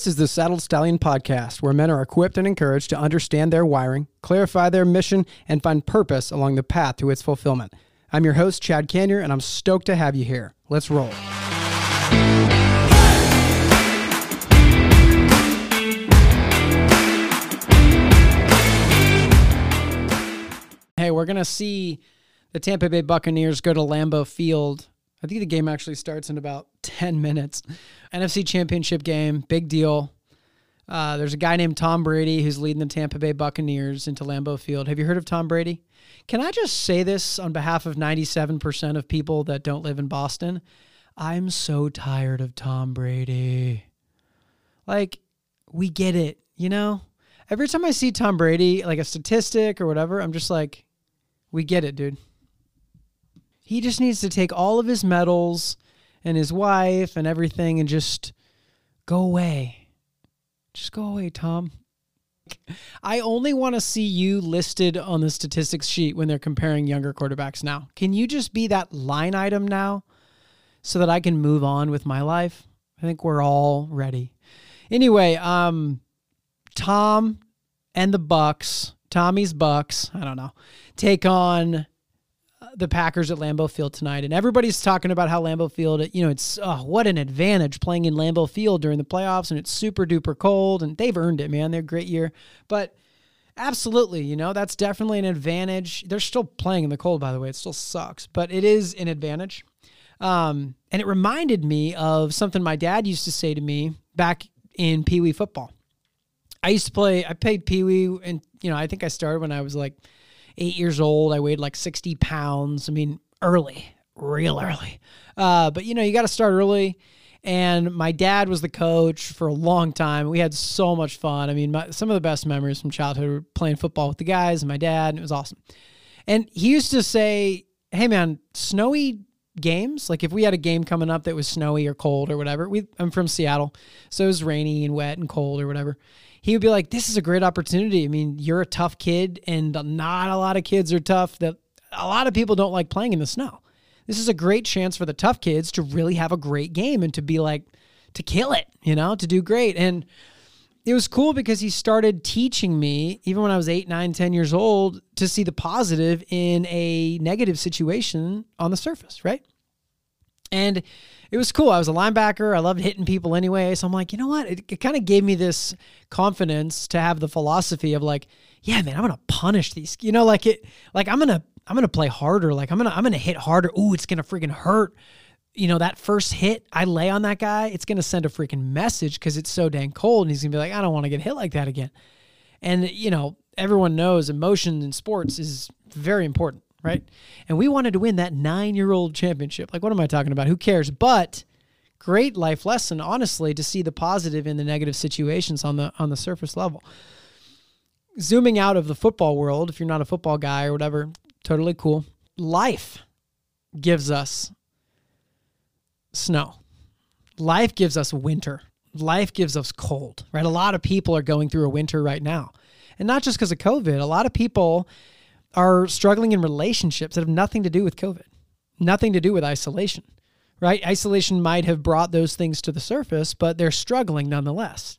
This is the Saddled Stallion podcast, where men are equipped and encouraged to understand their wiring, clarify their mission, and find purpose along the path to its fulfillment. I'm your host, Chad Kanyer, and I'm stoked to have you here. Let's roll. Hey, we're going to see the Tampa Bay Buccaneers go to Lambeau Field. I think the game actually starts in about 10 minutes. NFC Championship game, big deal. Uh, there's a guy named Tom Brady who's leading the Tampa Bay Buccaneers into Lambeau Field. Have you heard of Tom Brady? Can I just say this on behalf of 97% of people that don't live in Boston? I'm so tired of Tom Brady. Like, we get it, you know? Every time I see Tom Brady, like a statistic or whatever, I'm just like, we get it, dude. He just needs to take all of his medals and his wife and everything and just go away. Just go away, Tom. I only want to see you listed on the statistics sheet when they're comparing younger quarterbacks now. Can you just be that line item now so that I can move on with my life? I think we're all ready. Anyway, um Tom and the Bucs, Tommy's Bucs, I don't know, take on the Packers at Lambeau Field tonight, and everybody's talking about how Lambeau Field, you know, it's oh, what an advantage playing in Lambeau Field during the playoffs, and it's super duper cold, and they've earned it, man. They're a great year, but absolutely, you know, that's definitely an advantage. They're still playing in the cold, by the way. It still sucks, but it is an advantage. Um, and it reminded me of something my dad used to say to me back in Pee Wee football. I used to play. I played Pee Wee, and you know, I think I started when I was like eight years old. I weighed like 60 pounds. I mean, early, real early. Uh, but you know, you got to start early. And my dad was the coach for a long time. We had so much fun. I mean, my, some of the best memories from childhood were playing football with the guys and my dad, and it was awesome. And he used to say, Hey, man, snowy games, like if we had a game coming up that was snowy or cold or whatever, we, I'm from Seattle, so it was rainy and wet and cold or whatever he would be like, "This is a great opportunity. I mean, you're a tough kid, and not a lot of kids are tough. That a lot of people don't like playing in the snow. This is a great chance for the tough kids to really have a great game and to be like to kill it, you know, to do great." And it was cool because he started teaching me, even when I was eight, nine, ten years old, to see the positive in a negative situation on the surface, right? And it was cool. I was a linebacker. I loved hitting people anyway. So I'm like, you know what? It, it kind of gave me this confidence to have the philosophy of like, yeah, man, I'm gonna punish these. You know, like it, like I'm gonna, I'm gonna play harder. Like I'm gonna, I'm gonna hit harder. Ooh, it's gonna freaking hurt. You know, that first hit I lay on that guy, it's gonna send a freaking message because it's so dang cold, and he's gonna be like, I don't want to get hit like that again. And you know, everyone knows emotion in sports is very important right? And we wanted to win that nine year old championship. Like, what am I talking about? Who cares? But great life lesson, honestly, to see the positive in the negative situations on the on the surface level. Zooming out of the football world, if you're not a football guy or whatever, totally cool. Life gives us snow. Life gives us winter. Life gives us cold, right? A lot of people are going through a winter right now. And not just because of COVID. A lot of people are struggling in relationships that have nothing to do with COVID, nothing to do with isolation, right? Isolation might have brought those things to the surface, but they're struggling nonetheless.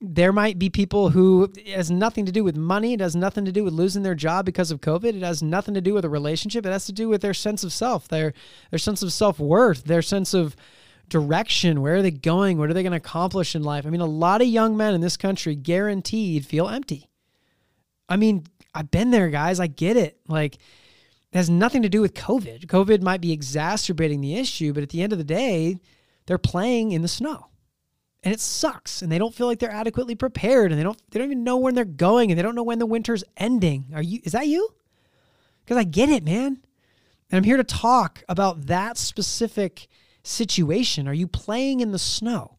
There might be people who has nothing to do with money. It has nothing to do with losing their job because of COVID. It has nothing to do with a relationship. It has to do with their sense of self, their their sense of self worth, their sense of direction. Where are they going? What are they going to accomplish in life? I mean, a lot of young men in this country guaranteed feel empty. I mean, I've been there, guys. I get it. Like, it has nothing to do with COVID. COVID might be exacerbating the issue, but at the end of the day, they're playing in the snow. And it sucks. And they don't feel like they're adequately prepared and they don't they don't even know when they're going and they don't know when the winter's ending. Are you is that you? Because I get it, man. And I'm here to talk about that specific situation. Are you playing in the snow?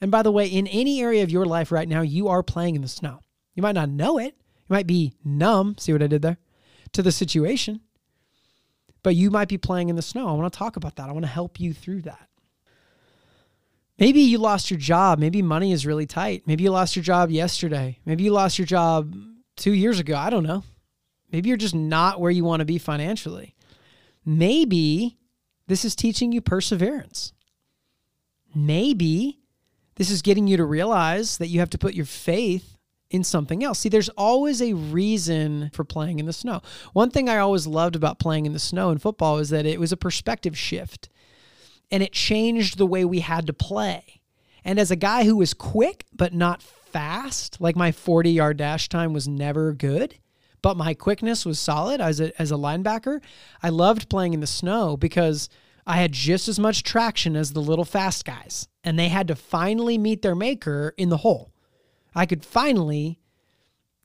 And by the way, in any area of your life right now, you are playing in the snow. You might not know it, might be numb, see what I did there, to the situation, but you might be playing in the snow. I want to talk about that. I want to help you through that. Maybe you lost your job. Maybe money is really tight. Maybe you lost your job yesterday. Maybe you lost your job two years ago. I don't know. Maybe you're just not where you want to be financially. Maybe this is teaching you perseverance. Maybe This is getting you to realize that you have to put your faith in something else. See, there's always a reason for playing in the snow. One thing I always loved about playing in the snow in football is that it was a perspective shift and it changed the way we had to play. And as a guy who was quick but not fast, like my 40 yard dash time was never good, but my quickness was solid as a, as a linebacker, I loved playing in the snow because I had just as much traction as the little fast guys, and they had to finally meet their maker in the hole. I could finally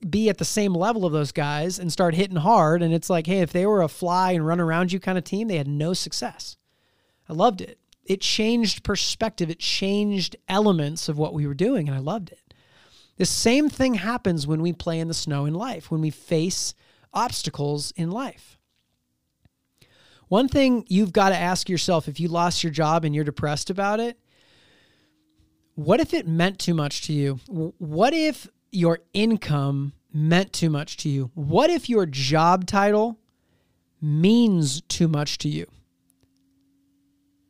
be at the same level of those guys and start hitting hard. And it's like, hey, if they were a fly and run around you kind of team, they had no success. I loved it. It changed perspective, it changed elements of what we were doing, and I loved it. The same thing happens when we play in the snow in life, when we face obstacles in life. One thing you've got to ask yourself if you lost your job and you're depressed about it what if it meant too much to you? What if your income meant too much to you? What if your job title means too much to you?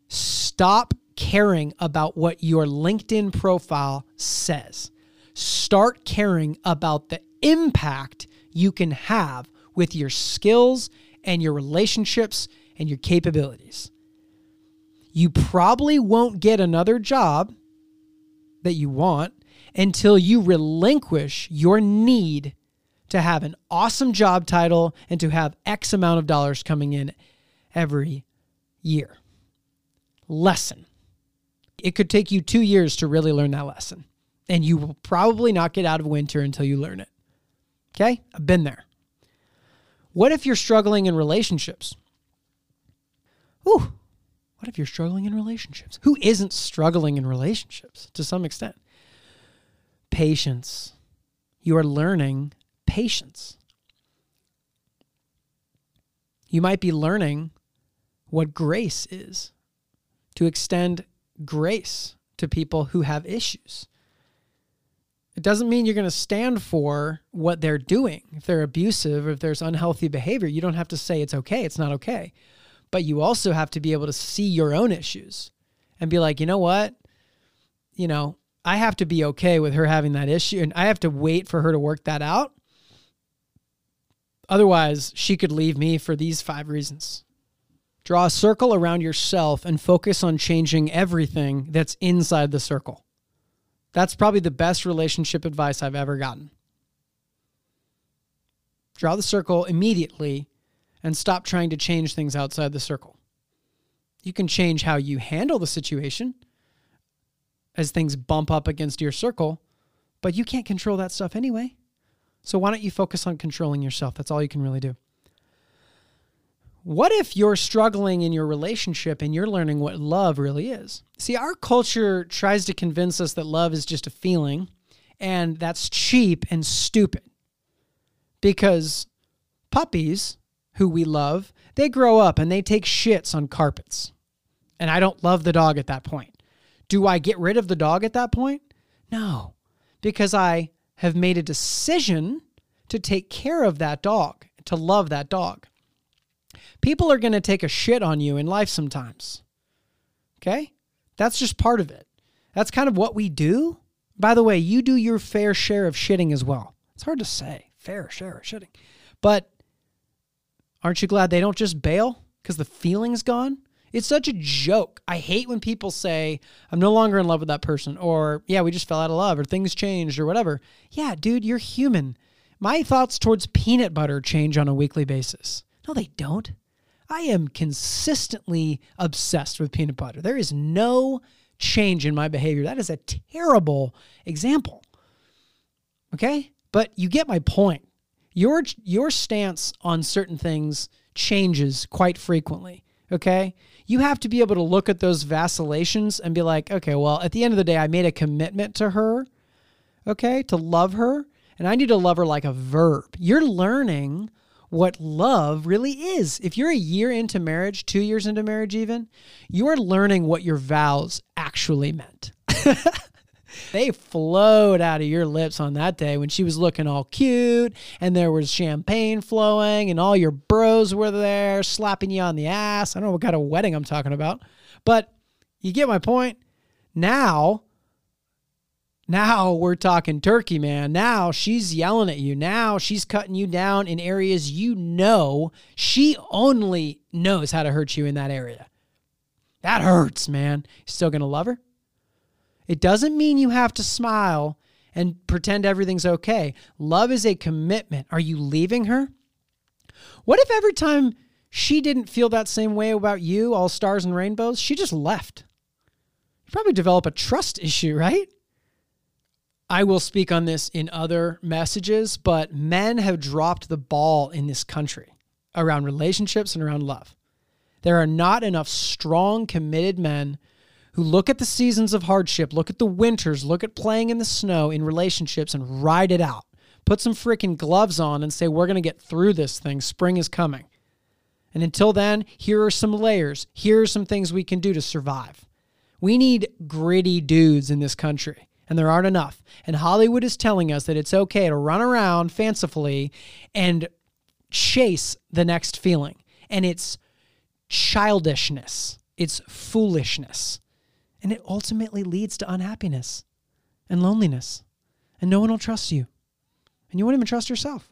Stop caring about what your LinkedIn profile says. Start caring about the impact you can have with your skills and your relationships and your capabilities. You probably won't get another job that you want until you relinquish your need to have an awesome job title and to have X amount of dollars coming in every year. Lesson. It could take you two years to really learn that lesson, and you will probably not get out of winter until you learn it. Okay? I've been there. What if you're struggling in relationships? Ooh, what if you're struggling in relationships? Who isn't struggling in relationships to some extent? Patience. You are learning patience. You might be learning what grace is to extend grace to people who have issues. It doesn't mean you're going to stand for what they're doing. If they're abusive or if there's unhealthy behavior, you don't have to say it's okay, it's not okay but you also have to be able to see your own issues and be like, you know what? You know, I have to be okay with her having that issue and I have to wait for her to work that out. Otherwise, she could leave me for these five reasons. Draw a circle around yourself and focus on changing everything that's inside the circle. That's probably the best relationship advice I've ever gotten. Draw the circle immediately and stop trying to change things outside the circle. You can change how you handle the situation as things bump up against your circle, but you can't control that stuff anyway. So why don't you focus on controlling yourself? That's all you can really do. What if you're struggling in your relationship and you're learning what love really is? See, our culture tries to convince us that love is just a feeling, and that's cheap and stupid because puppies who we love, they grow up and they take shits on carpets. And I don't love the dog at that point. Do I get rid of the dog at that point? No, because I have made a decision to take care of that dog, to love that dog. People are going to take a shit on you in life sometimes. Okay? That's just part of it. That's kind of what we do. By the way, you do your fair share of shitting as well. It's hard to say, fair share of shitting. But Aren't you glad they don't just bail because the feeling's gone? It's such a joke. I hate when people say, I'm no longer in love with that person, or yeah, we just fell out of love, or things changed, or whatever. Yeah, dude, you're human. My thoughts towards peanut butter change on a weekly basis. No, they don't. I am consistently obsessed with peanut butter. There is no change in my behavior. That is a terrible example. Okay? But you get my point your your stance on certain things changes quite frequently okay? You have to be able to look at those vacillations and be like okay well at the end of the day i made a commitment to her okay to love her and i need to love her like a verb. You're learning what love really is. If you're a year into marriage 2 years into marriage even you're learning what your vows actually meant they flowed out of your lips on that day when she was looking all cute and there was champagne flowing and all your bros were there slapping you on the ass. I don't know what kind of wedding I'm talking about, but you get my point. Now, Now we're talking turkey, man. Now she's yelling at you. Now she's cutting you down in areas you know she only knows how to hurt you in that area. That hurts, man. You still to love her? It doesn't mean you have to smile and pretend everything's okay. Love is a commitment. Are you leaving her? What if every time she didn't feel that same way about you, all stars and rainbows, she just left? You probably develop a trust issue, right? I will speak on this in other messages, but men have dropped the ball in this country around relationships and around love. There are not enough strong, committed men who look at the seasons of hardship, look at the winters, look at playing in the snow in relationships and ride it out. Put some freaking gloves on and say, we're going to get through this thing. Spring is coming. And until then, here are some layers. Here are some things we can do to survive. We need gritty dudes in this country, and there aren't enough. And Hollywood is telling us that it's okay to run around fancifully and chase the next feeling. And it's childishness, it's foolishness. And it ultimately leads to unhappiness and loneliness. And no one will trust you. And you won't even trust yourself.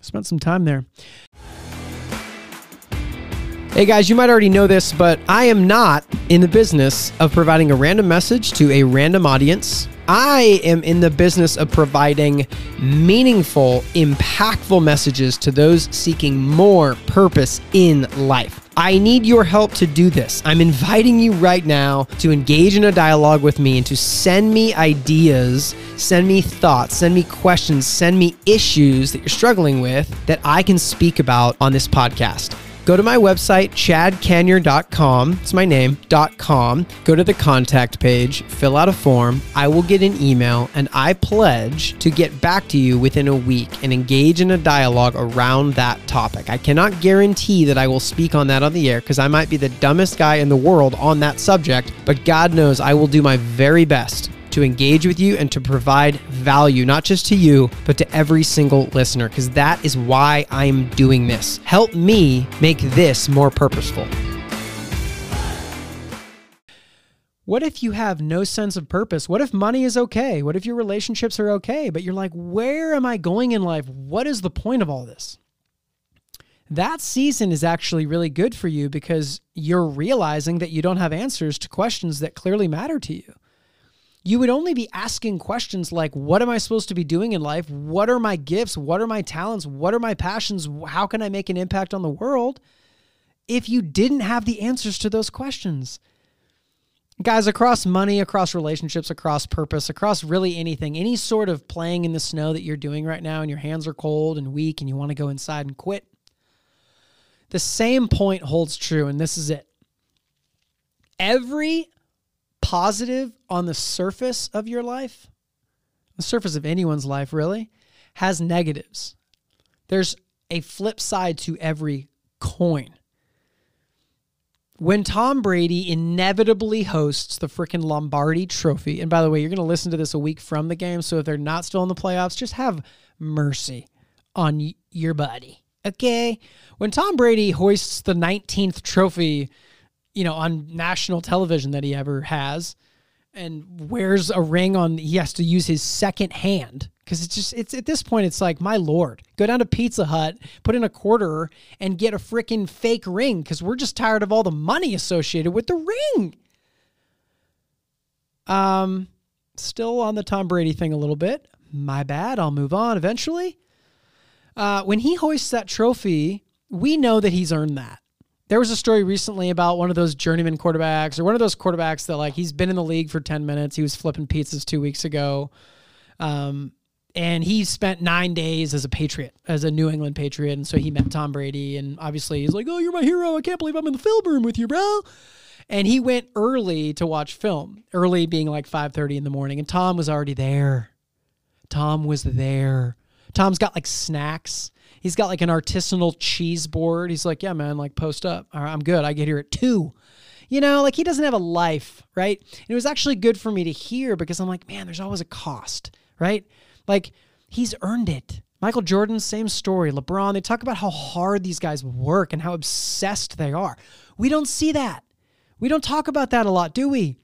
Spent some time there. Hey guys, you might already know this, but I am not in the business of providing a random message to a random audience. I am in the business of providing meaningful, impactful messages to those seeking more purpose in life. I need your help to do this. I'm inviting you right now to engage in a dialogue with me and to send me ideas, send me thoughts, send me questions, send me issues that you're struggling with that I can speak about on this podcast. Go to my website, chadkanyer.com. It's my name, .com. Go to the contact page, fill out a form. I will get an email, and I pledge to get back to you within a week and engage in a dialogue around that topic. I cannot guarantee that I will speak on that on the air because I might be the dumbest guy in the world on that subject, but God knows I will do my very best to engage with you and to provide value, not just to you, but to every single listener, because that is why I'm doing this. Help me make this more purposeful. What if you have no sense of purpose? What if money is okay? What if your relationships are okay? But you're like, where am I going in life? What is the point of all this? That season is actually really good for you because you're realizing that you don't have answers to questions that clearly matter to you you would only be asking questions like what am i supposed to be doing in life? What are my gifts? What are my talents? What are my passions? How can i make an impact on the world? If you didn't have the answers to those questions. Guys across money across relationships across purpose across really anything any sort of playing in the snow that you're doing right now and your hands are cold and weak and you want to go inside and quit the same point holds true and this is it. Every positive on the surface of your life, the surface of anyone's life really, has negatives. There's a flip side to every coin. When Tom Brady inevitably hosts the freaking Lombardi trophy, and by the way, you're going to listen to this a week from the game, so if they're not still in the playoffs, just have mercy on your buddy. Okay? When Tom Brady hoists the 19th trophy you know, on national television that he ever has. And wears a ring on he has to use his second hand. Because it's just it's at this point it's like my lord go down to pizza hut put in a quarter and get a freaking fake ring because we're just tired of all the money associated with the ring. Um still on the tom brady thing a little bit. My bad i'll move on eventually. Uh, when he hoists that trophy we know that he's earned that there was a story recently about one of those journeyman quarterbacks or one of those quarterbacks that like he's been in the league for 10 minutes. He was flipping pizzas two weeks ago. Um, and he spent nine days as a Patriot, as a New England Patriot. And so he met Tom Brady. And obviously he's like, Oh, you're my hero. I can't believe I'm in the film room with you, bro. And he went early to watch film, early being like 5:30 in the morning. And Tom was already there. Tom was there. Tom's got like snacks He's got like an artisanal cheese board. He's like, yeah, man, like post up. All right, I'm good. I get here at two. You know, like he doesn't have a life, right? And it was actually good for me to hear because I'm like, man, there's always a cost, right? Like he's earned it. Michael Jordan, same story. LeBron, they talk about how hard these guys work and how obsessed they are. We don't see that. We don't talk about that a lot, do we?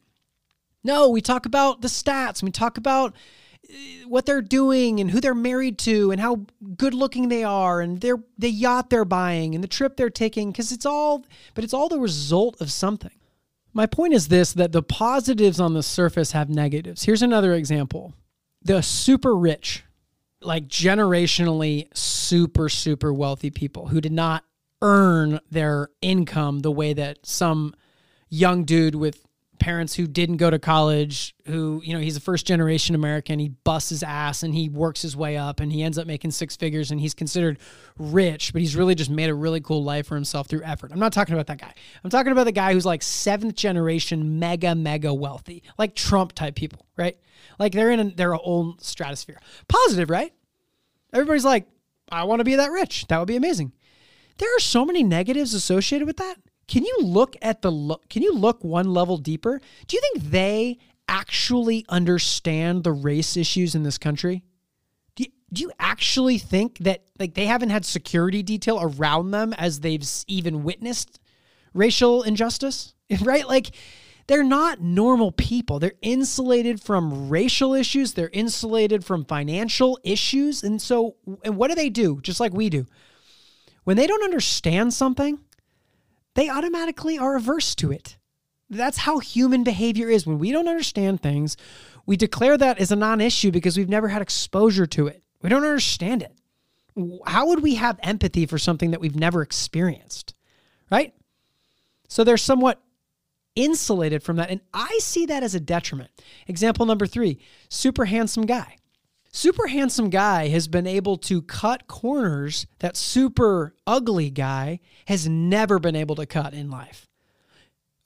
No, we talk about the stats. We talk about what they're doing and who they're married to and how good looking they are and their the yacht they're buying and the trip they're taking because it's all but it's all the result of something. My point is this that the positives on the surface have negatives. Here's another example. The super rich, like generationally super super wealthy people who did not earn their income the way that some young dude with parents who didn't go to college, who, you know, he's a first generation American. He busts his ass and he works his way up and he ends up making six figures and he's considered rich, but he's really just made a really cool life for himself through effort. I'm not talking about that guy. I'm talking about the guy who's like seventh generation, mega, mega wealthy, like Trump type people, right? Like they're in a, their own stratosphere. Positive, right? Everybody's like, I want to be that rich. That would be amazing. There are so many negatives associated with that. Can you look at the look? Can you look one level deeper? Do you think they actually understand the race issues in this country? Do you, do you actually think that like they haven't had security detail around them as they've even witnessed racial injustice? Right? Like they're not normal people. They're insulated from racial issues, they're insulated from financial issues. And so and what do they do? Just like we do. When they don't understand something, they automatically are averse to it. That's how human behavior is. When we don't understand things, we declare that as a non issue because we've never had exposure to it. We don't understand it. How would we have empathy for something that we've never experienced? Right? So they're somewhat insulated from that. And I see that as a detriment. Example number three super handsome guy super handsome guy has been able to cut corners that super ugly guy has never been able to cut in life.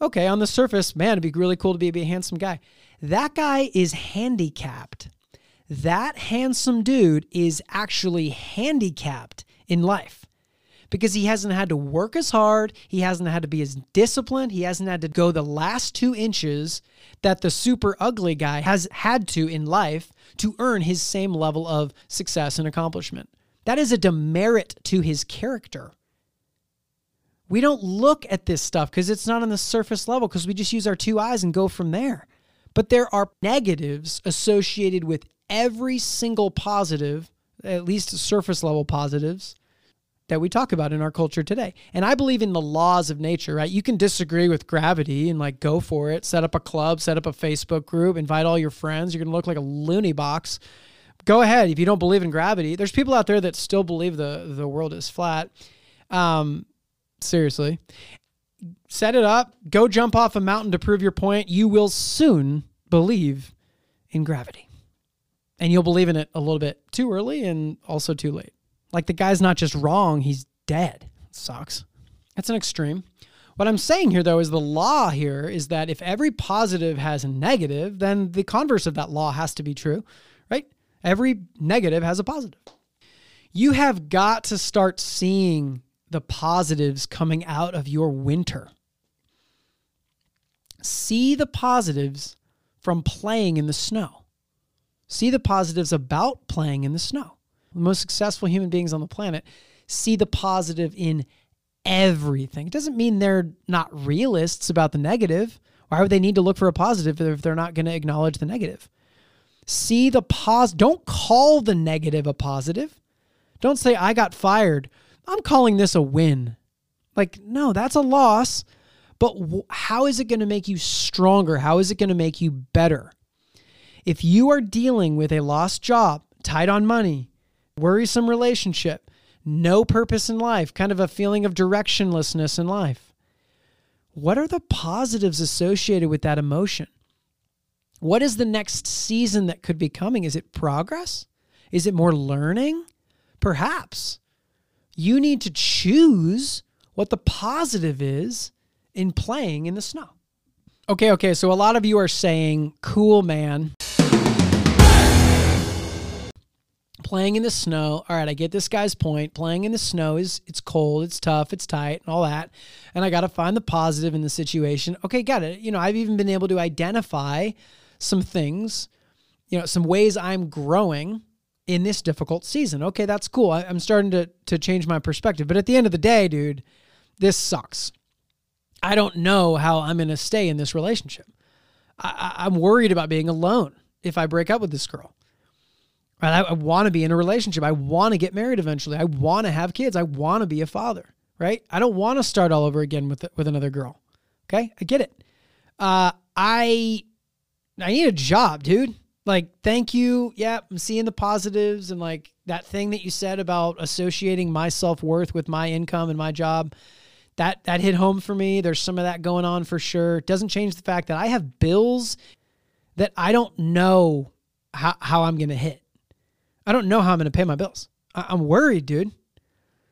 Okay, on the surface, man, it'd be really cool to be, be a handsome guy. That guy is handicapped. That handsome dude is actually handicapped in life because he hasn't had to work as hard. He hasn't had to be as disciplined. He hasn't had to go the last two inches that the super ugly guy has had to in life to earn his same level of success and accomplishment. That is a demerit to his character. We don't look at this stuff because it's not on the surface level because we just use our two eyes and go from there. But there are negatives associated with every single positive, at least surface level positives, that we talk about in our culture today. And I believe in the laws of nature, right? You can disagree with gravity and like go for it, set up a club, set up a Facebook group, invite all your friends. You're going to look like a loony box. Go ahead. If you don't believe in gravity, there's people out there that still believe the, the world is flat. Um, seriously. Set it up, go jump off a mountain to prove your point. You will soon believe in gravity. And you'll believe in it a little bit too early and also too late. Like the guy's not just wrong, he's dead. It sucks. That's an extreme. What I'm saying here, though, is the law here is that if every positive has a negative, then the converse of that law has to be true, right? Every negative has a positive. You have got to start seeing the positives coming out of your winter. See the positives from playing in the snow. See the positives about playing in the snow the most successful human beings on the planet, see the positive in everything. It doesn't mean they're not realists about the negative. Why would they need to look for a positive if they're not going to acknowledge the negative? See the pos. Don't call the negative a positive. Don't say I got fired. I'm calling this a win. Like no, that's a loss. But w- how is it going to make you stronger? How is it going to make you better? If you are dealing with a lost job, tight on money, worrisome relationship, no purpose in life, kind of a feeling of directionlessness in life. What are the positives associated with that emotion? What is the next season that could be coming? Is it progress? Is it more learning? Perhaps. You need to choose what the positive is in playing in the snow. Okay, okay, so a lot of you are saying, cool, man playing in the snow. All right, I get this guy's point. Playing in the snow is it's cold, it's tough, it's tight, and all that. And I got to find the positive in the situation. Okay, got it. You know, I've even been able to identify some things, you know, some ways I'm growing in this difficult season. Okay, that's cool. I, am starting to to change my perspective. But at the end of the day, dude, this sucks. I don't know how I'm going to stay in this relationship. I, I'm worried about being alone if I break up with this girl. Right? I, I want to be in a relationship. I want to get married eventually. I want to have kids. I want to be a father. Right? I don't want to start all over again with with another girl. Okay, I get it. Uh, I I need a job, dude. Like, thank you. Yeah, I'm seeing the positives and like that thing that you said about associating my self worth with my income and my job. That that hit home for me. There's some of that going on for sure. It doesn't change the fact that I have bills that I don't know how, how I'm gonna hit. I don't know how I'm going to pay my bills. I- I'm worried, dude.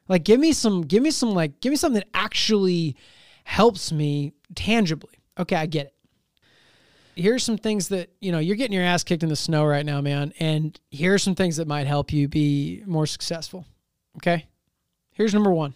Like, give me some, give me some, like, give me something that actually helps me tangibly. Okay, I get it. Here's some things that, you know, you're getting your ass kicked in the snow right now, man. And here's some things that might help you be more successful. Okay. Here's number one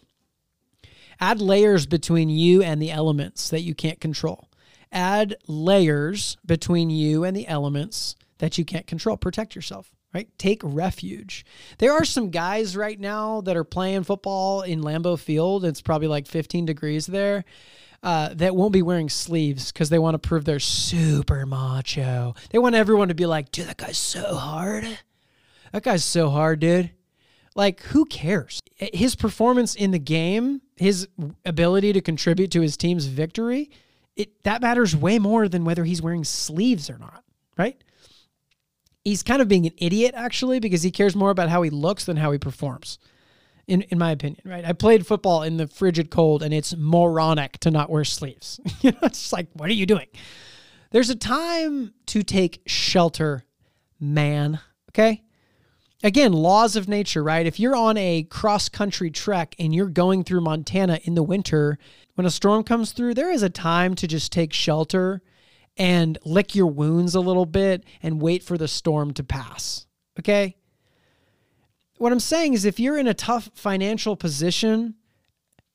add layers between you and the elements that you can't control. Add layers between you and the elements that you can't control. Protect yourself right? Take refuge. There are some guys right now that are playing football in Lambeau Field. It's probably like 15 degrees there. Uh, that won't be wearing sleeves because they want to prove they're super macho. They want everyone to be like, dude, that guy's so hard. That guy's so hard, dude. Like, who cares? His performance in the game, his ability to contribute to his team's victory, it that matters way more than whether he's wearing sleeves or not, right? He's kind of being an idiot actually because he cares more about how he looks than how he performs. In in my opinion, right? I played football in the frigid cold and it's moronic to not wear sleeves. it's like what are you doing? There's a time to take shelter, man, okay? Again, laws of nature, right? If you're on a cross country trek and you're going through Montana in the winter, when a storm comes through, there is a time to just take shelter and lick your wounds a little bit and wait for the storm to pass. Okay? What I'm saying is if you're in a tough financial position,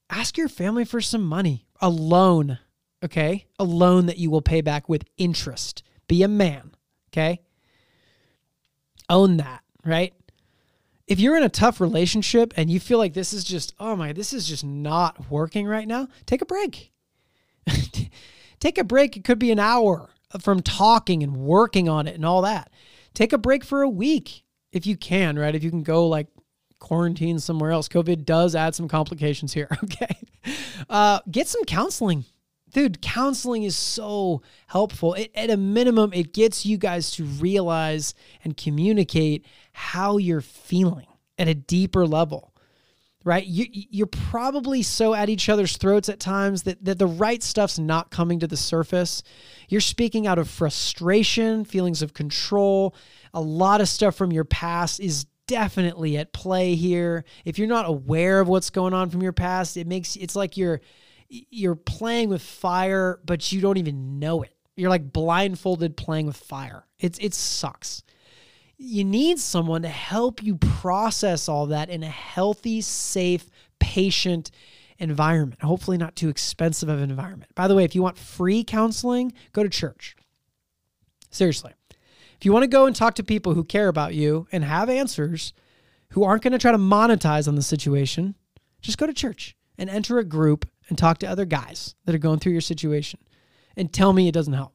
ask your family for some money, a loan, okay? A loan that you will pay back with interest. Be a man, okay? Own that, right? If you're in a tough relationship and you feel like this is just, oh my, this is just not working right now, take a break. Take a break. It could be an hour from talking and working on it and all that. Take a break for a week if you can, right? If you can go like quarantine somewhere else. COVID does add some complications here. Okay. Uh, get some counseling. Dude, counseling is so helpful. It, at a minimum, it gets you guys to realize and communicate how you're feeling at a deeper level right? You, you're probably so at each other's throats at times that, that the right stuff's not coming to the surface. You're speaking out of frustration, feelings of control. A lot of stuff from your past is definitely at play here. If you're not aware of what's going on from your past, it makes it's like you're you're playing with fire, but you don't even know it. You're like blindfolded playing with fire. It's it sucks you need someone to help you process all that in a healthy, safe, patient environment. Hopefully, not too expensive of an environment. By the way, if you want free counseling, go to church. Seriously. If you want to go and talk to people who care about you and have answers, who aren't going to try to monetize on the situation, just go to church and enter a group and talk to other guys that are going through your situation and tell me it doesn't help.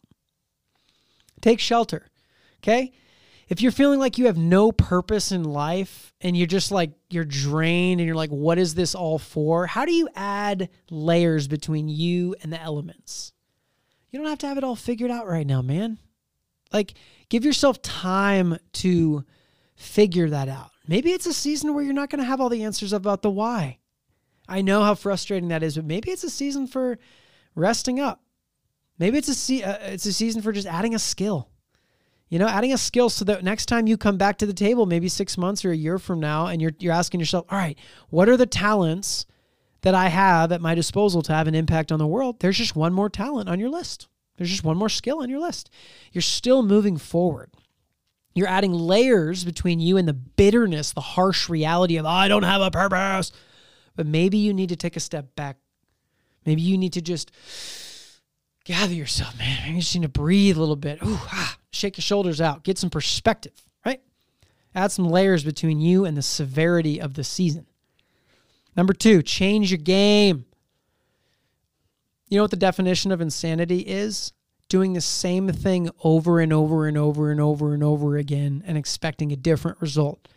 Take shelter. Okay? If you're feeling like you have no purpose in life and you're just like you're drained and you're like what is this all for? How do you add layers between you and the elements? You don't have to have it all figured out right now man. Like give yourself time to figure that out. Maybe it's a season where you're not going to have all the answers about the why. I know how frustrating that is but maybe it's a season for resting up. Maybe it's a se- uh, it's a season for just adding a skill you know, adding a skill so that next time you come back to the table, maybe six months or a year from now, and you're you're asking yourself, all right, what are the talents that I have at my disposal to have an impact on the world? There's just one more talent on your list. There's just one more skill on your list. You're still moving forward. You're adding layers between you and the bitterness, the harsh reality of, oh, I don't have a purpose. But maybe you need to take a step back. Maybe you need to just gather yourself, man. Maybe you just need to breathe a little bit. Ooh, ah, shake your shoulders out, get some perspective, right? Add some layers between you and the severity of the season. Number two, change your game. You know what the definition of insanity is? doing the same thing over and over and over and over and over again and expecting a different result.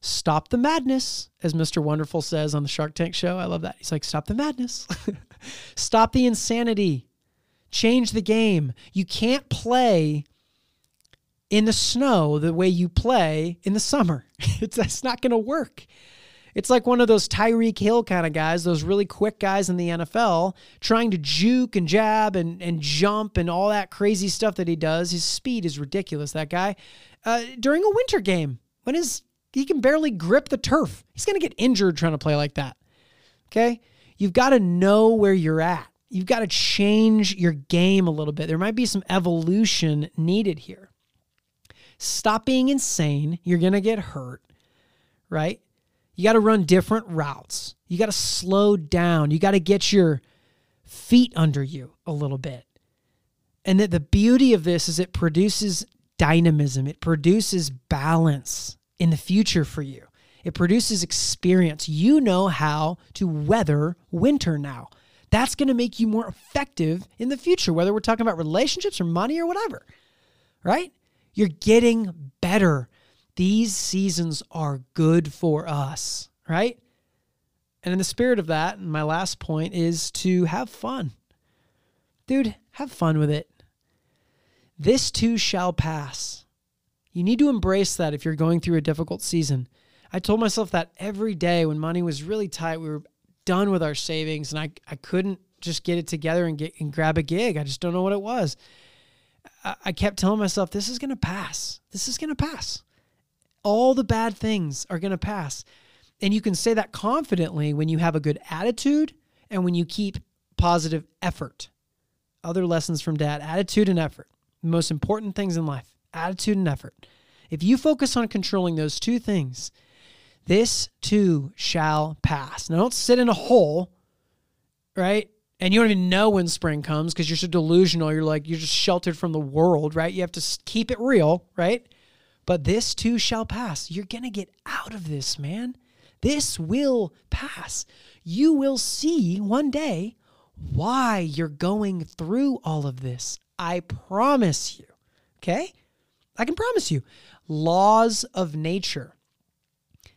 Stop the madness, as Mr. Wonderful says on the Shark Tank show. I love that. He's like, stop the madness. stop the insanity. Change the game. You can't play in the snow the way you play in the summer. It's that's not going to work. It's like one of those Tyreek Hill kind of guys, those really quick guys in the NFL, trying to juke and jab and, and jump and all that crazy stuff that he does. His speed is ridiculous, that guy. Uh, during a winter game, when his he can barely grip the turf, he's going to get injured trying to play like that. Okay? You've got to know where you're at. You've got to change your game a little bit. There might be some evolution needed here. Stop being insane. You're going to get hurt, right? You got to run different routes. You got to slow down. You got to get your feet under you a little bit. And that the beauty of this is it produces dynamism, it produces balance in the future for you. It produces experience. You know how to weather winter now. That's going to make you more effective in the future, whether we're talking about relationships or money or whatever, right? You're getting better these seasons are good for us, right? And in the spirit of that, my last point is to have fun. Dude, have fun with it. This too shall pass. You need to embrace that if you're going through a difficult season. I told myself that every day when money was really tight, we were done with our savings and I, I couldn't just get it together and get and grab a gig. I just don't know what it was. I, kept telling myself, this is gonna pass. This is gonna pass all the bad things are going to pass. And you can say that confidently when you have a good attitude and when you keep positive effort. Other lessons from dad attitude and effort. The most important things in life attitude and effort. If you focus on controlling those two things, this too shall pass. Now, don't sit in a hole, right? And you don't even know when spring comes because you're so delusional. You're like, you're just sheltered from the world, right? You have to keep it real, right? But this too shall pass. You're going to get out of this, man. This will pass. You will see one day why you're going through all of this. I promise you. Okay? I can promise you. Laws of nature.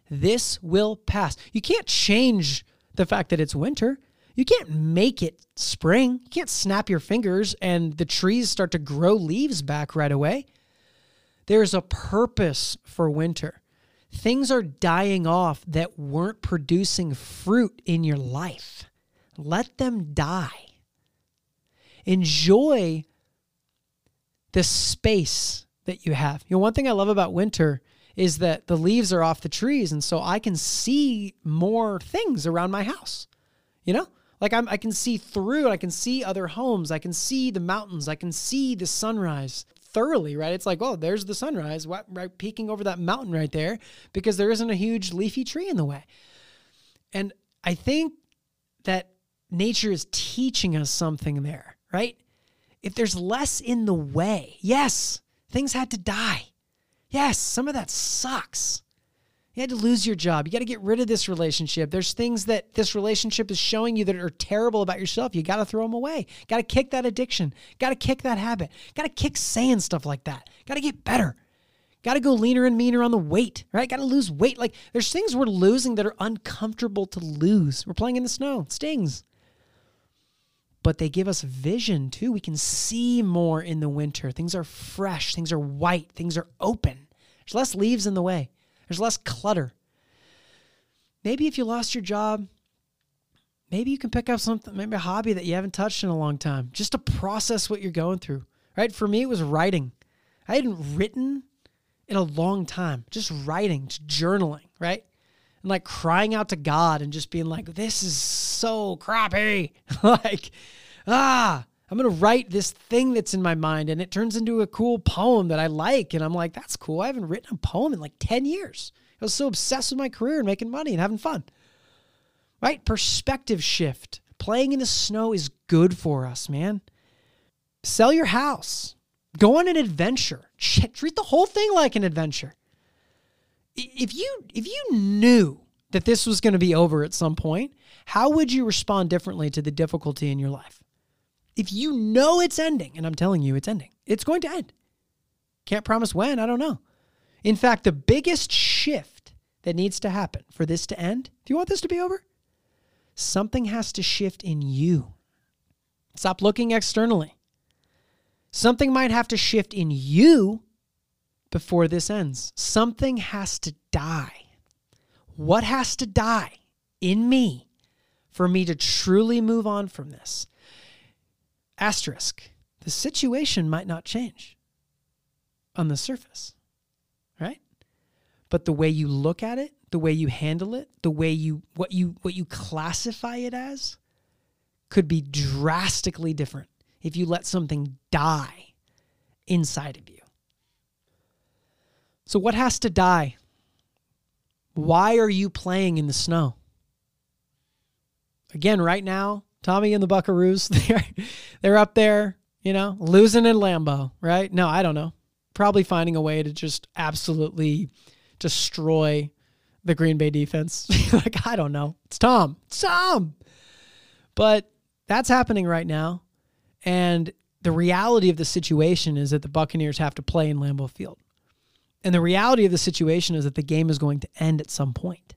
This will pass. You can't change the fact that it's winter. You can't make it spring. You can't snap your fingers and the trees start to grow leaves back right away. There's a purpose for winter. Things are dying off that weren't producing fruit in your life. Let them die. Enjoy the space that you have. You know, one thing I love about winter is that the leaves are off the trees, and so I can see more things around my house. You know, like I'm, I can see through, I can see other homes, I can see the mountains, I can see the sunrise thoroughly, right? It's like, oh, there's the sunrise right peeking over that mountain right there because there isn't a huge leafy tree in the way. And I think that nature is teaching us something there, right? If there's less in the way, yes, things had to die. Yes, some of that sucks. You had to lose your job. You got to get rid of this relationship. There's things that this relationship is showing you that are terrible about yourself. You got to throw them away. Got to kick that addiction. Got to kick that habit. Got to kick saying stuff like that. Got to get better. Got to go leaner and meaner on the weight, right? Got to lose weight. Like there's things we're losing that are uncomfortable to lose. We're playing in the snow. It stings. But they give us vision too. We can see more in the winter. Things are fresh. Things are white. Things are open. There's less leaves in the way. There's less clutter. Maybe if you lost your job, maybe you can pick up something, maybe a hobby that you haven't touched in a long time, just to process what you're going through. Right? For me, it was writing. I hadn't written in a long time, just writing, just journaling, right? And like crying out to God and just being like, this is so crappy. like, ah, I'm going to write this thing that's in my mind and it turns into a cool poem that I like. And I'm like, that's cool. I haven't written a poem in like 10 years. I was so obsessed with my career and making money and having fun. Right? Perspective shift. Playing in the snow is good for us, man. Sell your house. Go on an adventure. Treat the whole thing like an adventure. If you if you knew that this was going to be over at some point, how would you respond differently to the difficulty in your life? If you know it's ending, and I'm telling you it's ending, it's going to end. Can't promise when, I don't know. In fact, the biggest shift that needs to happen for this to end, do you want this to be over? Something has to shift in you. Stop looking externally. Something might have to shift in you before this ends. Something has to die. What has to die in me for me to truly move on from this? Asterisk. The situation might not change on the surface, right? But the way you look at it, the way you handle it, the way you what you what you classify it as could be drastically different if you let something die inside of you. So, what has to die? Why are you playing in the snow? Again, right now, Tommy and the Buckaroos, they're, they're up there, you know, losing in Lambeau, right? No, I don't know. Probably finding a way to just absolutely destroy the Green Bay defense. like, I don't know. It's Tom. It's Tom. But that's happening right now. And the reality of the situation is that the Buccaneers have to play in Lambeau Field. And the reality of the situation is that the game is going to end at some point.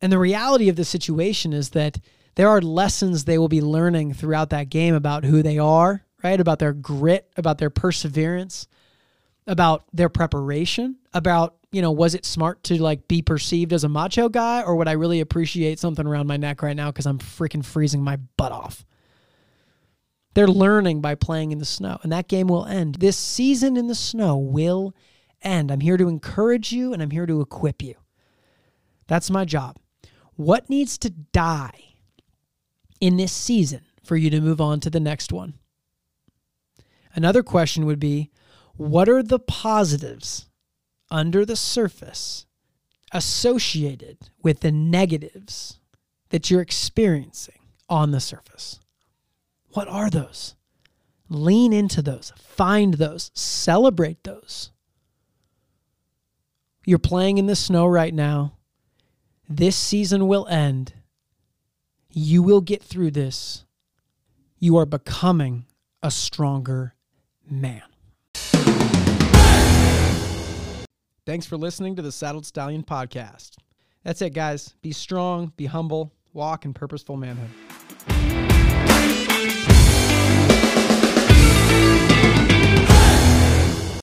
And the reality of the situation is that there are lessons they will be learning throughout that game about who they are, right? About their grit, about their perseverance, about their preparation, about, you know, was it smart to like be perceived as a macho guy or would I really appreciate something around my neck right now because I'm freaking freezing my butt off? They're learning by playing in the snow, and that game will end. This season in the snow will end. I'm here to encourage you and I'm here to equip you. That's my job. What needs to die in this season for you to move on to the next one? Another question would be what are the positives under the surface associated with the negatives that you're experiencing on the surface? What are those? Lean into those, find those, celebrate those. You're playing in the snow right now. This season will end. You will get through this. You are becoming a stronger man. Thanks for listening to the Saddled Stallion podcast. That's it, guys. Be strong, be humble, walk in purposeful manhood.